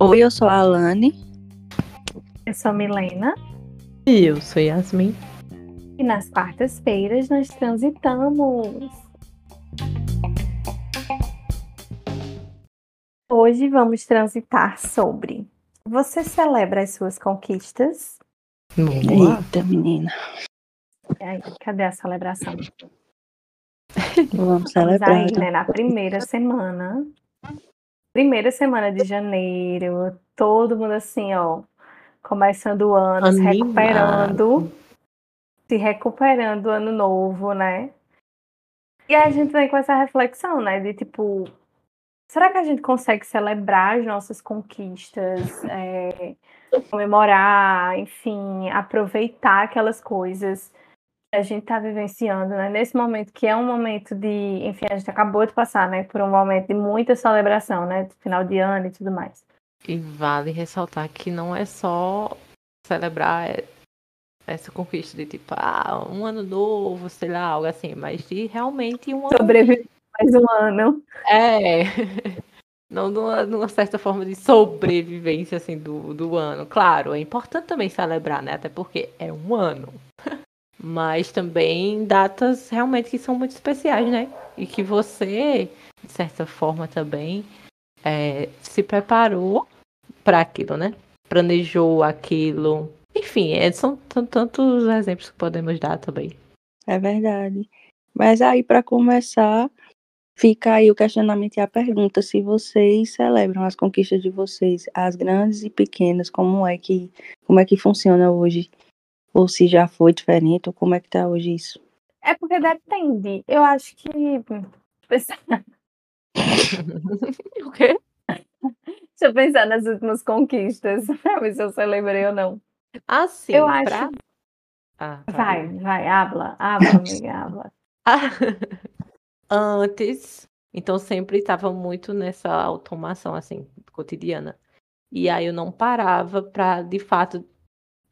Oi, eu sou a Alane. Eu sou a Milena. E eu sou Yasmin. E nas quartas-feiras nós transitamos. Hoje vamos transitar sobre você celebra as suas conquistas? Boa. Eita, menina. E aí, cadê a celebração? Vamos celebrar. aí, né, na primeira semana. Primeira semana de janeiro, todo mundo assim, ó, começando o ano, se Animado. recuperando, se recuperando do ano novo, né? E aí a gente vem com essa reflexão, né, de tipo, será que a gente consegue celebrar as nossas conquistas, é, comemorar, enfim, aproveitar aquelas coisas a gente está vivenciando, né? Nesse momento que é um momento de, enfim, a gente acabou de passar, né, por um momento de muita celebração, né, de final de ano e tudo mais. E vale ressaltar que não é só celebrar é, essa conquista de tipo, ah, um ano novo, sei lá, algo assim, mas de realmente um ano. Sobreviver mais um ano. É. Não numa, numa certa forma de sobrevivência assim do, do ano. Claro, é importante também celebrar, né? Até porque é um ano. Mas também datas realmente que são muito especiais, né? E que você, de certa forma, também é, se preparou para aquilo, né? Planejou aquilo. Enfim, é, são tantos exemplos que podemos dar também. É verdade. Mas aí, para começar, fica aí o questionamento e a pergunta: se vocês celebram as conquistas de vocês, as grandes e pequenas, como é que, como é que funciona hoje? Ou se já foi diferente, ou como é que tá hoje isso? É porque depende. Eu acho que. Deixa o quê? eu pensar nas últimas conquistas, pra ver se eu celebrei ou não. Assim, Eu acho- pra... Ah, tá. Vai, vai, habla, habla, amiga, habla. Ah, Antes, então sempre estava muito nessa automação assim, cotidiana. E aí eu não parava para, de fato,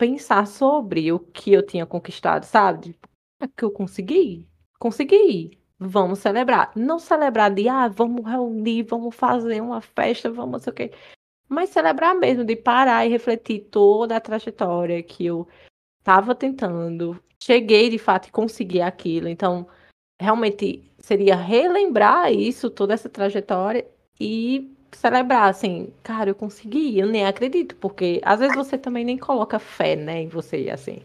pensar sobre o que eu tinha conquistado, sabe? É que eu consegui? Consegui. Vamos celebrar. Não celebrar de, ah, vamos reunir, vamos fazer uma festa, vamos não sei o quê. Mas celebrar mesmo, de parar e refletir toda a trajetória que eu estava tentando. Cheguei, de fato, e consegui aquilo. Então, realmente seria relembrar isso, toda essa trajetória e celebrar, assim, cara, eu consegui, eu nem acredito, porque às vezes você também nem coloca fé, né, em você, assim.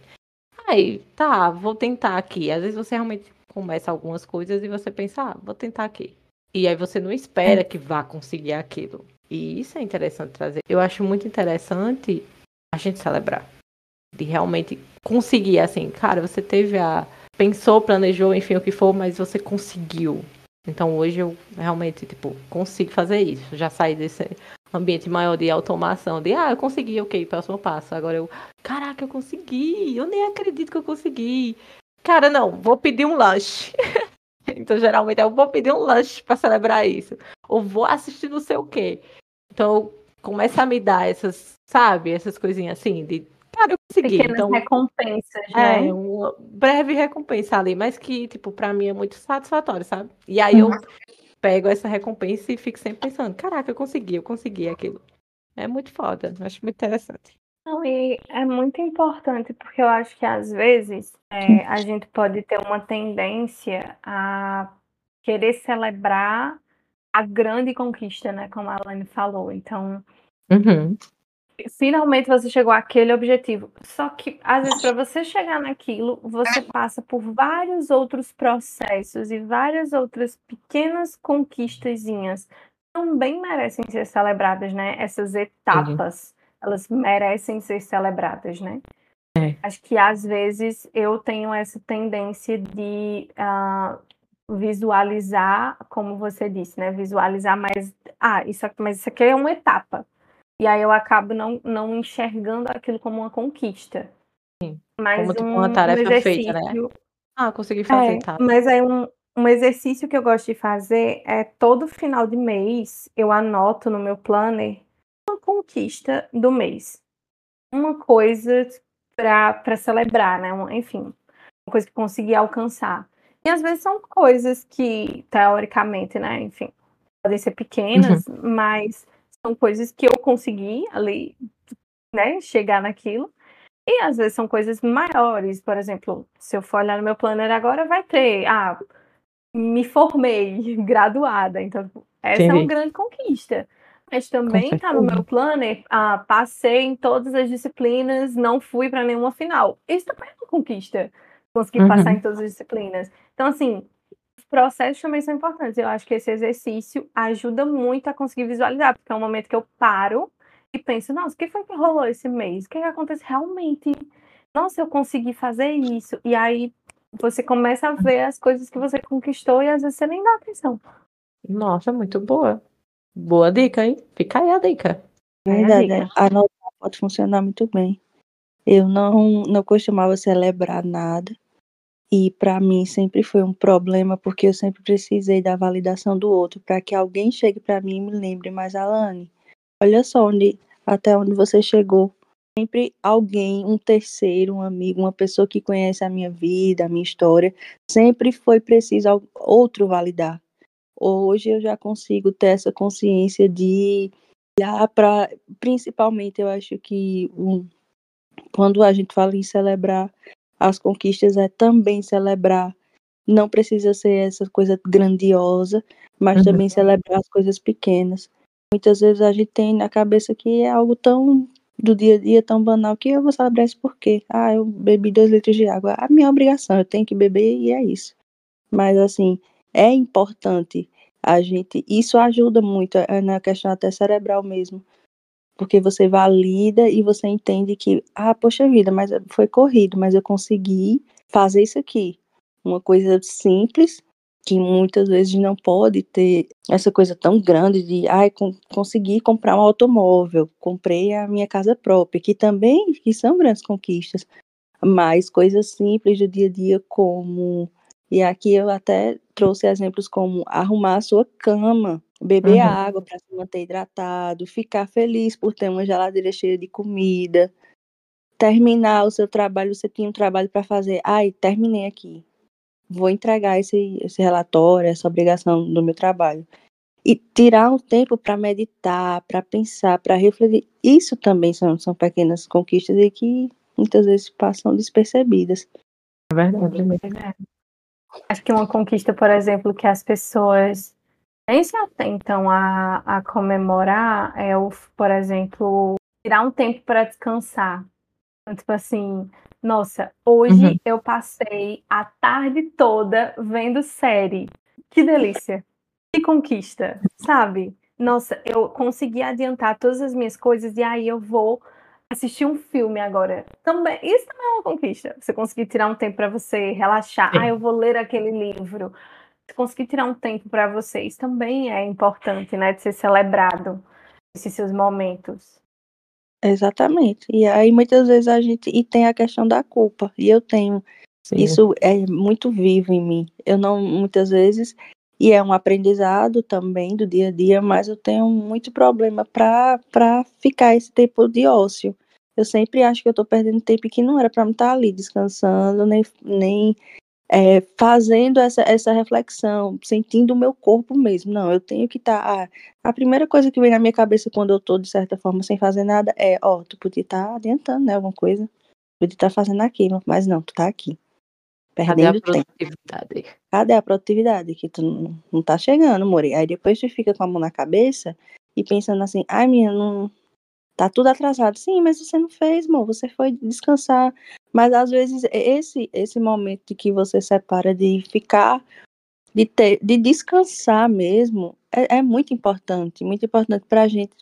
Aí, tá, vou tentar aqui. Às vezes você realmente começa algumas coisas e você pensa, ah, vou tentar aqui. E aí você não espera que vá conseguir aquilo. E isso é interessante trazer. Eu acho muito interessante a gente celebrar. De realmente conseguir, assim, cara, você teve a pensou, planejou, enfim, o que for, mas você conseguiu. Então hoje eu realmente, tipo, consigo fazer isso. Já saí desse ambiente maior de automação, de ah, eu consegui, ok, próximo passo. Agora eu, caraca, eu consegui, eu nem acredito que eu consegui. Cara, não, vou pedir um lanche. então, geralmente, eu vou pedir um lanche para celebrar isso. Ou vou assistir não sei o quê. Então, começa a me dar essas, sabe, essas coisinhas assim, de cara, eu consegui. Pequenas Então, recompensas, é, né? uma breve recompensa ali, mas que, tipo, pra mim é muito satisfatório, sabe? E aí eu pego essa recompensa e fico sempre pensando, caraca, eu consegui, eu consegui aquilo. É muito foda, acho muito interessante. Não, e é muito importante, porque eu acho que às vezes é, a gente pode ter uma tendência a querer celebrar a grande conquista, né? Como a Alane falou. Então, Uhum. Finalmente você chegou àquele objetivo. Só que, às vezes, para você chegar naquilo, você passa por vários outros processos e várias outras pequenas conquistazinhas também merecem ser celebradas, né? Essas etapas, elas merecem ser celebradas, né? É. Acho que às vezes eu tenho essa tendência de ah, visualizar, como você disse, né? Visualizar mais, ah, isso mas isso aqui é uma etapa. E aí eu acabo não, não enxergando aquilo como uma conquista. Sim. Mas Como, tipo, um, uma tarefa um feita, né? Ah, consegui fazer, é, tá? mas aí um, um exercício que eu gosto de fazer é todo final de mês eu anoto no meu planner uma conquista do mês. Uma coisa para celebrar, né? Enfim, uma coisa que consegui alcançar. E às vezes são coisas que, teoricamente, né? Enfim, podem ser pequenas, uhum. mas são coisas que eu consegui ali, né, chegar naquilo. E às vezes são coisas maiores, por exemplo, se eu for olhar no meu planner agora, vai ter, ah, me formei, graduada, então essa Sim. é uma grande conquista. Mas também está no meu planner, ah, passei em todas as disciplinas, não fui para nenhuma final. Isso também é uma conquista, conseguir uhum. passar em todas as disciplinas. Então, assim, os processos também são importantes. Eu acho que esse exercício ajuda muito a conseguir visualizar, porque é um momento que eu paro e penso, nossa, o que foi que rolou esse mês? O que, que aconteceu realmente? Nossa, eu consegui fazer isso. E aí você começa a ver as coisas que você conquistou e às vezes você nem dá atenção. Nossa, muito boa. Boa dica, hein? Fica aí a dica. Verdade, a, dica. anotar pode funcionar muito bem. Eu não, não costumava celebrar nada. E para mim sempre foi um problema, porque eu sempre precisei da validação do outro, para que alguém chegue para mim e me lembre, mas Alane, olha só onde, até onde você chegou. Sempre alguém, um terceiro, um amigo, uma pessoa que conhece a minha vida, a minha história, sempre foi preciso outro validar. Hoje eu já consigo ter essa consciência de olhar para, principalmente eu acho que um, quando a gente fala em celebrar as conquistas é também celebrar. Não precisa ser essa coisa grandiosa, mas uhum. também celebrar as coisas pequenas. Muitas vezes a gente tem na cabeça que é algo tão do dia a dia, tão banal, que eu vou celebrar isso por quê? Ah, eu bebi dois litros de água. A minha obrigação, eu tenho que beber e é isso. Mas assim, é importante a gente. Isso ajuda muito é, na questão até cerebral mesmo. Porque você valida e você entende que, ah, poxa vida, mas foi corrido, mas eu consegui fazer isso aqui. Uma coisa simples, que muitas vezes não pode ter essa coisa tão grande de, ai, ah, consegui comprar um automóvel, comprei a minha casa própria, que também que são grandes conquistas, mas coisas simples do dia a dia como e aqui eu até trouxe exemplos como arrumar a sua cama, beber uhum. água para se manter hidratado, ficar feliz por ter uma geladeira cheia de comida, terminar o seu trabalho, você tinha um trabalho para fazer, ai, terminei aqui. Vou entregar esse, esse relatório, essa obrigação do meu trabalho. E tirar um tempo para meditar, para pensar, para refletir. Isso também são, são pequenas conquistas e que muitas vezes passam despercebidas. É verdade, é verdade. Acho que uma conquista, por exemplo, que as pessoas nem se atentam a, a comemorar é o, por exemplo, tirar um tempo para descansar. Então, tipo assim, nossa, hoje uhum. eu passei a tarde toda vendo série. Que delícia. Que conquista, sabe? Nossa, eu consegui adiantar todas as minhas coisas e aí eu vou assistir um filme agora. Também, isso também é uma conquista. Você conseguir tirar um tempo para você relaxar. Sim. Ah, eu vou ler aquele livro. Você conseguir tirar um tempo para você. Isso também é importante, né? De ser celebrado esses seus momentos. Exatamente. E aí muitas vezes a gente e tem a questão da culpa. E eu tenho Sim. isso é muito vivo em mim. Eu não muitas vezes e é um aprendizado também do dia a dia, mas eu tenho muito problema para ficar esse tempo de ócio. Eu sempre acho que eu estou perdendo tempo que não era para estar ali descansando, nem, nem é, fazendo essa, essa reflexão, sentindo o meu corpo mesmo. Não, eu tenho que estar. Tá, a primeira coisa que vem na minha cabeça quando eu estou, de certa forma, sem fazer nada é: ó, tu podia estar tá adiantando, né? Alguma coisa, podia estar tá fazendo aquilo, mas não, tu tá aqui. Perdendo Cadê a produtividade? Tempo. Cadê a produtividade? Que tu não, tá chegando, More. Aí depois tu fica com a mão na cabeça e pensando assim, ai, minha, não. Tá tudo atrasado. Sim, mas você não fez, amor. Você foi descansar. Mas às vezes esse esse momento que você separa de ficar, de ter, de descansar mesmo, é, é muito importante. Muito importante pra gente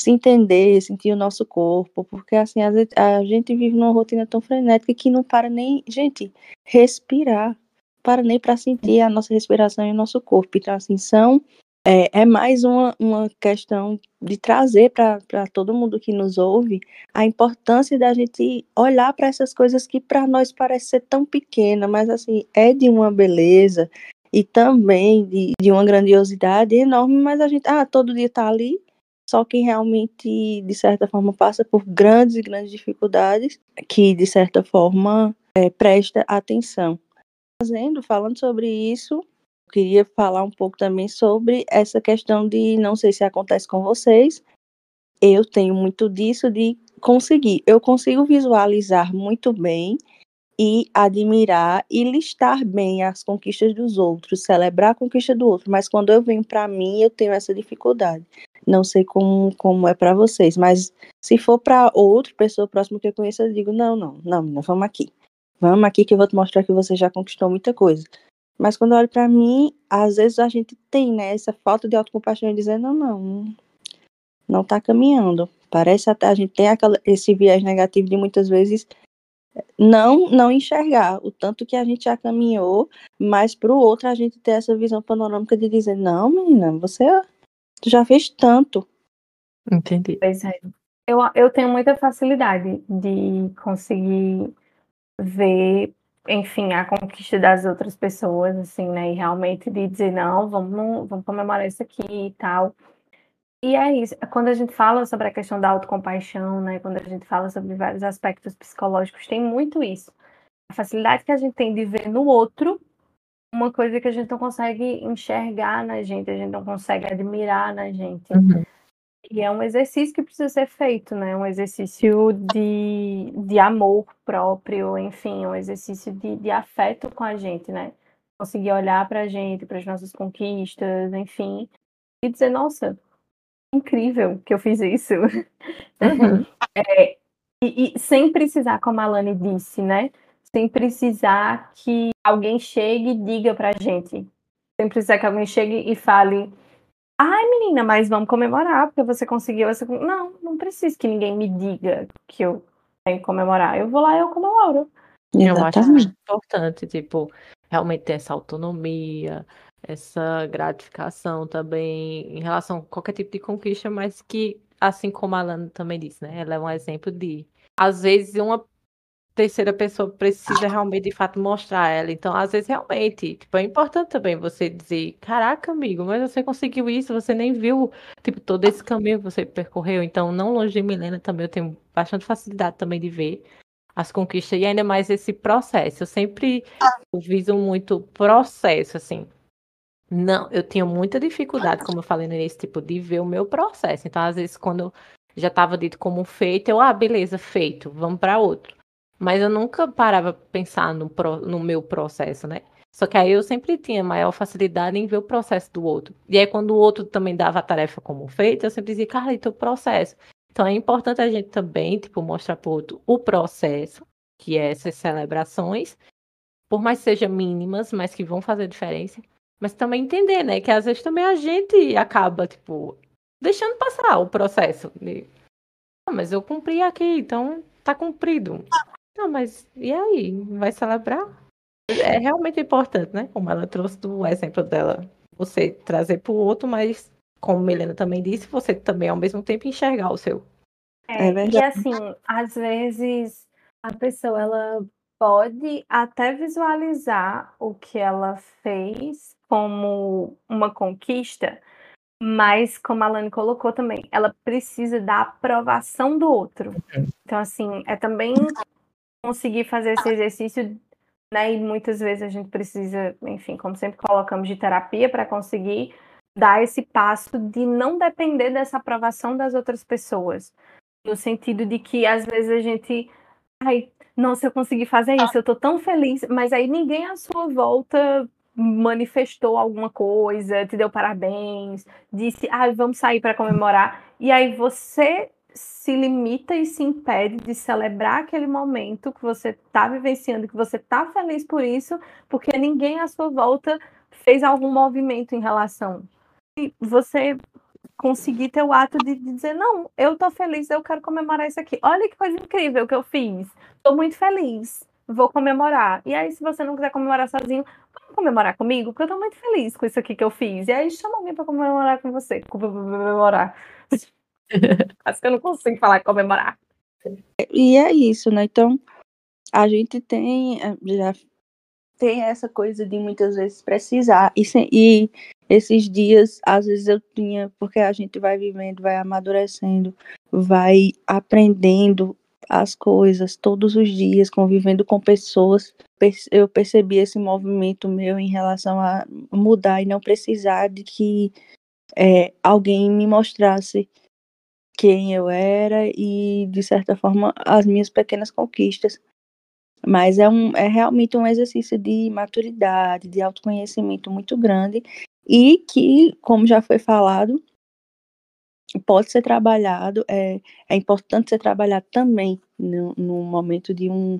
se entender, sentir o nosso corpo, porque assim, a gente, vive numa rotina tão frenética que não para nem, gente, respirar, para nem para sentir a nossa respiração e o nosso corpo. Então, assim, são, é, é mais uma, uma questão de trazer para todo mundo que nos ouve a importância da gente olhar para essas coisas que para nós parece ser tão pequena, mas assim, é de uma beleza e também de, de uma grandiosidade enorme, mas a gente, ah, todo dia tá ali, só quem realmente, de certa forma, passa por grandes e grandes dificuldades, que, de certa forma, é, presta atenção. Fazendo, falando sobre isso, queria falar um pouco também sobre essa questão de, não sei se acontece com vocês, eu tenho muito disso de conseguir, eu consigo visualizar muito bem e admirar e listar bem as conquistas dos outros, celebrar a conquista do outro, mas quando eu venho para mim, eu tenho essa dificuldade. Não sei como, como é para vocês, mas se for para outra pessoa próxima que eu conheço, eu digo: não, não, não, não, vamos aqui. Vamos aqui que eu vou te mostrar que você já conquistou muita coisa. Mas quando eu olho para mim, às vezes a gente tem né, essa falta de autocompaixão e dizer: não, não, não está caminhando. Parece até a gente tem aquela, esse viés negativo de muitas vezes não não enxergar o tanto que a gente já caminhou, mas para o outro a gente ter essa visão panorâmica de dizer, não, menina, você já fez tanto. Entendi. Pois é. Eu, eu tenho muita facilidade de conseguir ver, enfim, a conquista das outras pessoas, assim, né? E realmente de dizer, não, vamos, vamos comemorar isso aqui e tal. E é isso. Quando a gente fala sobre a questão da autocompaixão, né? Quando a gente fala sobre vários aspectos psicológicos, tem muito isso. A facilidade que a gente tem de ver no outro uma coisa que a gente não consegue enxergar na gente, a gente não consegue admirar na gente. Uhum. E é um exercício que precisa ser feito, né? Um exercício de, de amor próprio, enfim, um exercício de, de afeto com a gente, né? Conseguir olhar para a gente, para as nossas conquistas, enfim, e dizer, nossa, incrível que eu fiz isso. Uhum. É, e, e, sem precisar, como a Alane disse, né? Sem precisar que alguém chegue e diga pra gente. Sem precisar que alguém chegue e fale. Ai, menina, mas vamos comemorar, porque você conseguiu essa. Não, não preciso que ninguém me diga que eu tenho que comemorar. Eu vou lá e eu comemoro. Eu acho muito importante, tipo, realmente ter essa autonomia, essa gratificação também em relação a qualquer tipo de conquista, mas que, assim como a Lana também disse, né? Ela é um exemplo de. Às vezes, uma terceira pessoa precisa realmente, de fato, mostrar ela. Então, às vezes, realmente, tipo, é importante também você dizer, caraca, amigo, mas você conseguiu isso, você nem viu, tipo, todo esse caminho que você percorreu. Então, não longe de Milena também, eu tenho bastante facilidade também de ver as conquistas e ainda mais esse processo. Eu sempre viso muito processo, assim. Não, eu tinha muita dificuldade, como eu falei início, tipo, de ver o meu processo. Então, às vezes, quando já estava dito como feito, eu, ah, beleza, feito, vamos para outro. Mas eu nunca parava pra pensar no, pro, no meu processo, né? Só que aí eu sempre tinha maior facilidade em ver o processo do outro. E aí, quando o outro também dava a tarefa como feita, eu sempre dizia, cara, e teu processo? Então, é importante a gente também, tipo, mostrar para o outro o processo, que é essas celebrações, por mais sejam mínimas, mas que vão fazer diferença. Mas também entender, né? Que às vezes também a gente acaba, tipo, deixando passar o processo. De, ah, mas eu cumpri aqui, então tá cumprido. Não, mas e aí? Vai celebrar? É realmente importante, né? Como ela trouxe do exemplo dela. Você trazer pro outro, mas, como Milena também disse, você também ao mesmo tempo enxergar o seu. É, é e assim, às vezes a pessoa ela pode até visualizar o que ela fez como uma conquista, mas como a Lani colocou também, ela precisa da aprovação do outro. Uhum. Então, assim, é também conseguir fazer esse exercício, né? E muitas vezes a gente precisa, enfim, como sempre colocamos, de terapia para conseguir dar esse passo de não depender dessa aprovação das outras pessoas. No sentido de que às vezes a gente. Ai, nossa, eu consegui fazer isso, eu tô tão feliz, mas aí ninguém à sua volta manifestou alguma coisa, te deu parabéns, disse, ah, vamos sair para comemorar, e aí você se limita e se impede de celebrar aquele momento que você está vivenciando, que você está feliz por isso, porque ninguém à sua volta fez algum movimento em relação. E você conseguir ter o ato de, de dizer, não, eu tô feliz, eu quero comemorar isso aqui. Olha que coisa incrível que eu fiz. Tô muito feliz. Vou comemorar. E aí, se você não quiser comemorar sozinho, vamos comemorar comigo? Porque eu tô muito feliz com isso aqui que eu fiz. E aí, chama alguém pra comemorar com você. Comemorar. Acho que eu não consigo falar comemorar. E é isso, né? Então, a gente tem eh, já tem essa coisa de muitas vezes precisar. E, e esses dias, às vezes eu tinha, porque a gente vai vivendo, vai amadurecendo, vai aprendendo as coisas todos os dias, convivendo com pessoas, eu percebi esse movimento meu em relação a mudar e não precisar de que é, alguém me mostrasse quem eu era e, de certa forma, as minhas pequenas conquistas. Mas é, um, é realmente um exercício de maturidade, de autoconhecimento muito grande e que, como já foi falado, pode ser trabalhado, é, é importante ser trabalhado também no, no momento de um,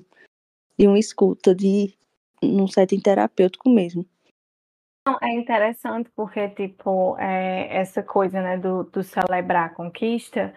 de uma escuta, de um setting terapêutico mesmo. É interessante porque, tipo, é, essa coisa, né, do, do celebrar a conquista,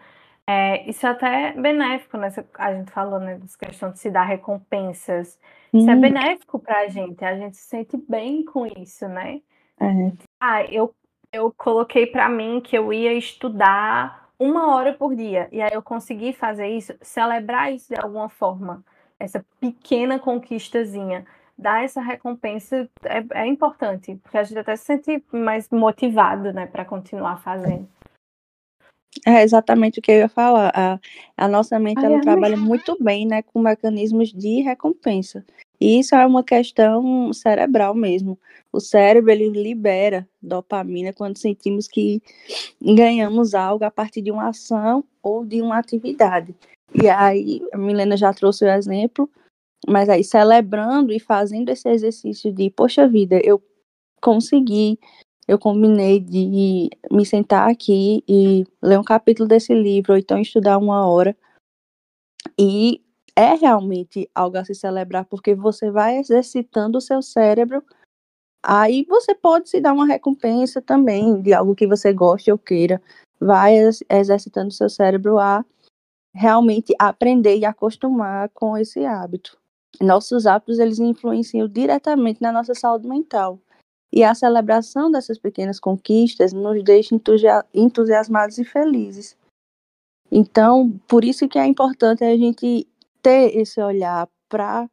é, isso é até benéfico, né? A gente falou, né, dessa questão de se dar recompensas. Isso é benéfico para a gente, a gente se sente bem com isso, né? É. Ah, eu, eu coloquei para mim que eu ia estudar uma hora por dia, e aí eu consegui fazer isso, celebrar isso de alguma forma, essa pequena conquistazinha dar essa recompensa é, é importante, porque a gente até se sente mais motivado, né, para continuar fazendo. É exatamente o que eu ia falar. A, a nossa mente Ai, ela trabalha muito bem, né, com mecanismos de recompensa. E isso é uma questão cerebral mesmo. O cérebro ele libera dopamina quando sentimos que ganhamos algo a partir de uma ação ou de uma atividade. E aí, a Milena já trouxe o exemplo mas aí, celebrando e fazendo esse exercício de, poxa vida, eu consegui, eu combinei de me sentar aqui e ler um capítulo desse livro, ou então estudar uma hora. E é realmente algo a se celebrar, porque você vai exercitando o seu cérebro. Aí você pode se dar uma recompensa também de algo que você goste ou queira. Vai exercitando o seu cérebro a realmente aprender e acostumar com esse hábito nossos hábitos eles influenciam diretamente na nossa saúde mental. E a celebração dessas pequenas conquistas nos deixa entusiasmados e felizes. Então, por isso que é importante a gente ter esse olhar para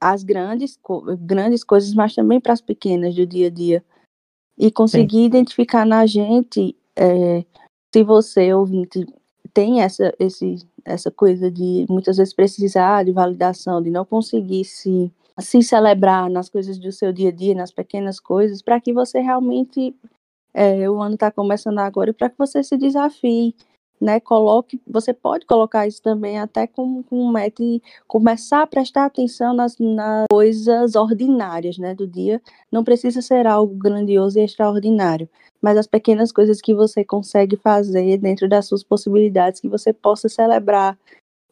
as grandes, grandes coisas, mas também para as pequenas do dia a dia. E conseguir Sim. identificar na gente, é, se você, ouvinte, tem essa, esse, essa coisa de muitas vezes precisar de validação, de não conseguir se, se celebrar nas coisas do seu dia a dia, nas pequenas coisas, para que você realmente, é, o ano está começando agora, para que você se desafie, né, coloque, você pode colocar isso também até como, como meta e começar a prestar atenção nas, nas coisas ordinárias, né, do dia, não precisa ser algo grandioso e extraordinário, mas as pequenas coisas que você consegue fazer dentro das suas possibilidades, que você possa celebrar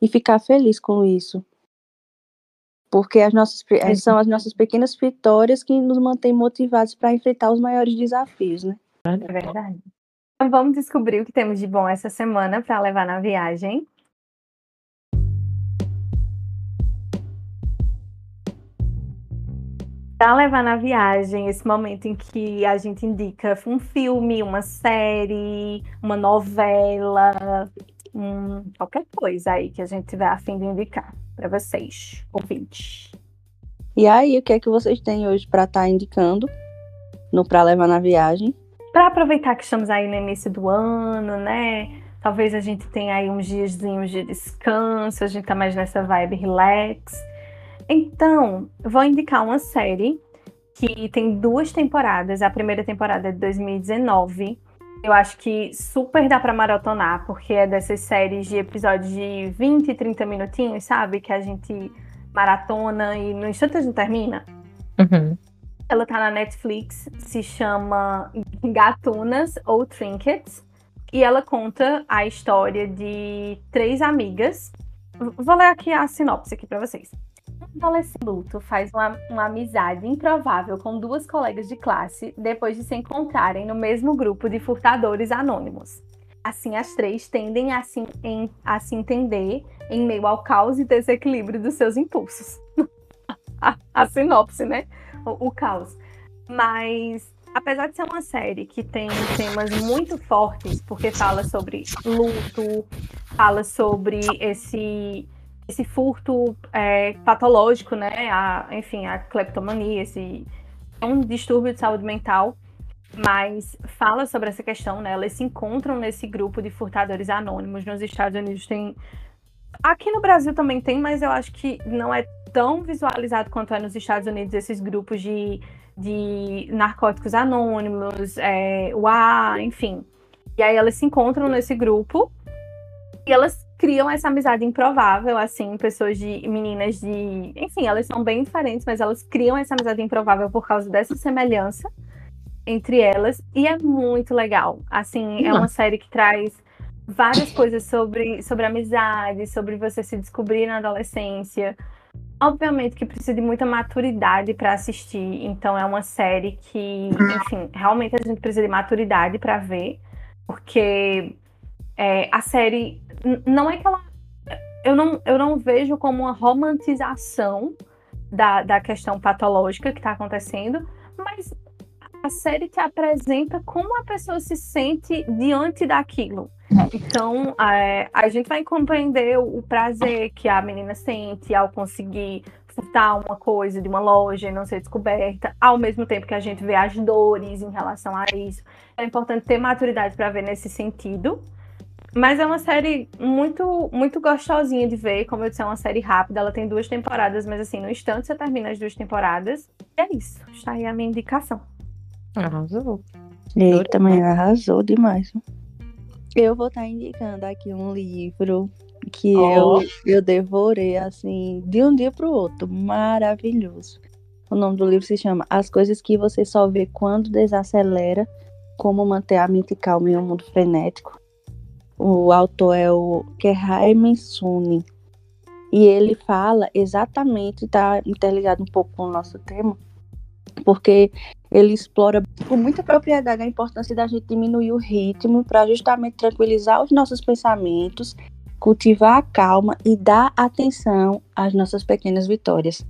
e ficar feliz com isso. Porque as nossas, é. são as nossas pequenas vitórias que nos mantêm motivados para enfrentar os maiores desafios, né? É verdade. Então vamos descobrir o que temos de bom essa semana para levar na viagem. Para levar na viagem, esse momento em que a gente indica um filme, uma série, uma novela, um, qualquer coisa aí que a gente tiver a fim de indicar para vocês, ouvintes. E aí, o que é que vocês têm hoje para estar tá indicando no para levar na viagem? Para aproveitar que estamos aí no início do ano, né? Talvez a gente tenha aí uns diazinhos de descanso, a gente tá mais nessa vibe relax. Então, vou indicar uma série que tem duas temporadas. A primeira temporada é de 2019. Eu acho que super dá para maratonar, porque é dessas séries de episódios de 20, 30 minutinhos, sabe? Que a gente maratona e no instante a gente termina. Uhum. Ela tá na Netflix, se chama Gatunas ou Trinkets. E ela conta a história de três amigas. Vou ler aqui a sinopse aqui para vocês. Um adolescente luto faz uma, uma amizade improvável com duas colegas de classe depois de se encontrarem no mesmo grupo de furtadores anônimos. Assim, as três tendem a se, em, a se entender em meio ao caos e desequilíbrio dos seus impulsos. a, a sinopse, né? o, o caos. Mas apesar de ser uma série que tem temas muito fortes, porque fala sobre luto, fala sobre esse esse furto é, patológico, né? A, enfim, a cleptomania, esse é um distúrbio de saúde mental, mas fala sobre essa questão, né? Elas se encontram nesse grupo de furtadores anônimos nos Estados Unidos tem Aqui no Brasil também tem, mas eu acho que não é tão visualizado quanto é nos Estados Unidos esses grupos de, de narcóticos anônimos, é, UA, enfim. E aí elas se encontram nesse grupo e elas criam essa amizade improvável, assim, pessoas de meninas de, enfim, elas são bem diferentes, mas elas criam essa amizade improvável por causa dessa semelhança entre elas e é muito legal. Assim, é uma série que traz várias coisas sobre sobre amizade, sobre você se descobrir na adolescência. Obviamente que precisa de muita maturidade para assistir, então é uma série que, enfim, realmente a gente precisa de maturidade para ver, porque é, a série não é que ela. Eu não, eu não vejo como uma romantização da, da questão patológica que está acontecendo, mas a série te apresenta como a pessoa se sente diante daquilo. Então, é, a gente vai compreender o prazer que a menina sente ao conseguir furtar uma coisa de uma loja e não ser descoberta, ao mesmo tempo que a gente vê as dores em relação a isso. É importante ter maturidade para ver nesse sentido. Mas é uma série muito, muito gostosinha de ver. Como eu disse, é uma série rápida. Ela tem duas temporadas, mas assim, no instante você termina as duas temporadas. E é isso. Está aí a minha indicação. Arrasou. Ele também arrasou demais. Eu vou estar indicando aqui um livro que Ó. eu, eu devorei, assim, de um dia para o outro. Maravilhoso. O nome do livro se chama As Coisas que Você Só Vê Quando Desacelera. Como Manter a Mente Calma em um Mundo Frenético. O autor é o Kerhaim Suni. E ele fala exatamente, tá interligado um pouco com o nosso tema, porque ele explora com muita propriedade a importância da gente diminuir o ritmo para justamente tranquilizar os nossos pensamentos, cultivar a calma e dar atenção às nossas pequenas vitórias.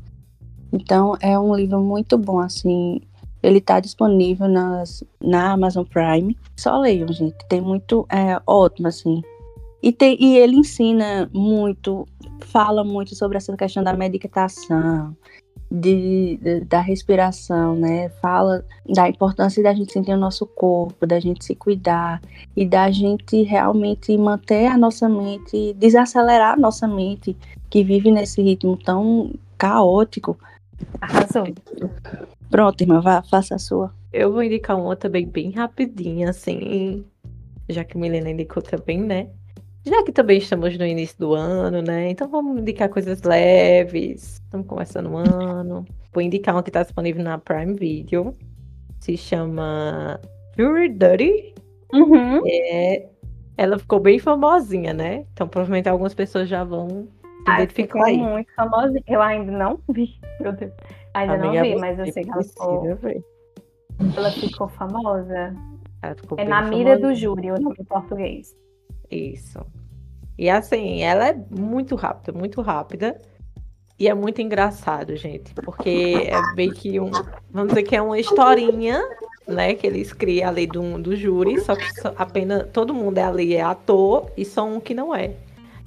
Então é um livro muito bom, assim. Ele está disponível nas, na Amazon Prime. Só leiam, gente. Tem muito. É ótimo, assim. E, tem, e ele ensina muito, fala muito sobre essa questão da meditação, de, de- da respiração, né? Fala da importância da gente sentir o nosso corpo, da gente se cuidar e da gente realmente manter a nossa mente, desacelerar a nossa mente, que vive nesse ritmo tão caótico. Arrasou. Pronto, irmã, vá, faça a sua. Eu vou indicar uma também bem rapidinha, assim, já que Milena indicou também, né? Já que também estamos no início do ano, né? Então vamos indicar coisas leves. Estamos começando o ano. Vou indicar uma que está disponível na Prime Video. Se chama Fury Dirty. Uhum. É... Ela ficou bem famosinha, né? Então provavelmente algumas pessoas já vão se Ai, identificar ficou aí. muito famosa. Eu ainda não vi. Meu Deus. Ainda não vi, mas eu sei que ela ficou, ver. ela ficou famosa. Ela ficou É na mira do famosinha. júri, o nome em português. Isso. E assim, ela é muito rápida, muito rápida. E é muito engraçado, gente. Porque é bem que um. Vamos dizer que é uma historinha, né? Que eles criam ali do, do júri, só que só- apenas todo mundo é ali é ator e só um que não é.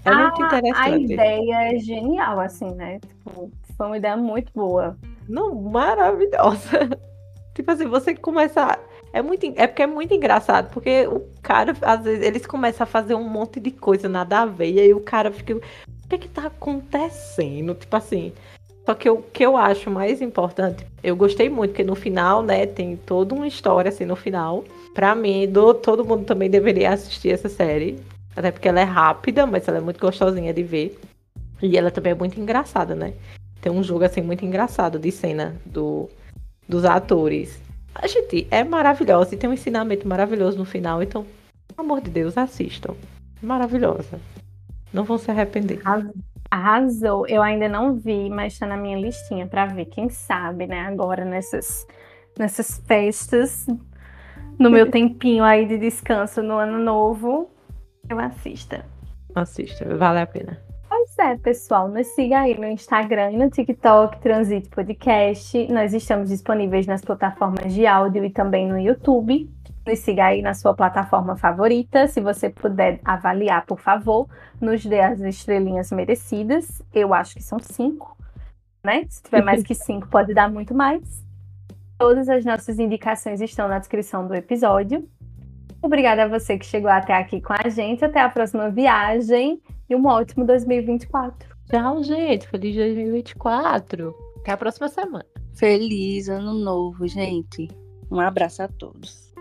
É muito Ah, A interessante. ideia é genial, assim, né? Tipo, foi uma ideia muito boa. Não, maravilhosa. Tipo assim, você começa. É, muito, é porque é muito engraçado, porque o cara, às vezes, eles começam a fazer um monte de coisa nada a ver, e aí o cara fica. O que que tá acontecendo? Tipo assim. Só que o que eu acho mais importante, eu gostei muito, porque no final, né, tem toda uma história assim no final. Pra mim, do- todo mundo também deveria assistir essa série. Até porque ela é rápida, mas ela é muito gostosinha de ver. E ela também é muito engraçada, né? Tem um jogo assim muito engraçado de cena do, dos atores. A gente é maravilhosa e tem um ensinamento maravilhoso no final, então, pelo amor de Deus, assistam. Maravilhosa. Não vão se arrepender. Arras- Arrasou. Eu ainda não vi, mas tá na minha listinha pra ver. Quem sabe, né? Agora nessas, nessas festas, no meu tempinho aí de descanso no ano novo, eu assista. Assista, vale a pena. Pois é, pessoal, nos siga aí no Instagram e no TikTok, Transite Podcast. Nós estamos disponíveis nas plataformas de áudio e também no YouTube. Nos siga aí na sua plataforma favorita. Se você puder avaliar, por favor, nos dê as estrelinhas merecidas. Eu acho que são cinco, né? Se tiver mais que cinco, pode dar muito mais. Todas as nossas indicações estão na descrição do episódio. Obrigada a você que chegou até aqui com a gente. Até a próxima viagem. E um ótimo 2024. Tchau, gente. Feliz 2024. Até a próxima semana. Feliz ano novo, gente. Um abraço a todos.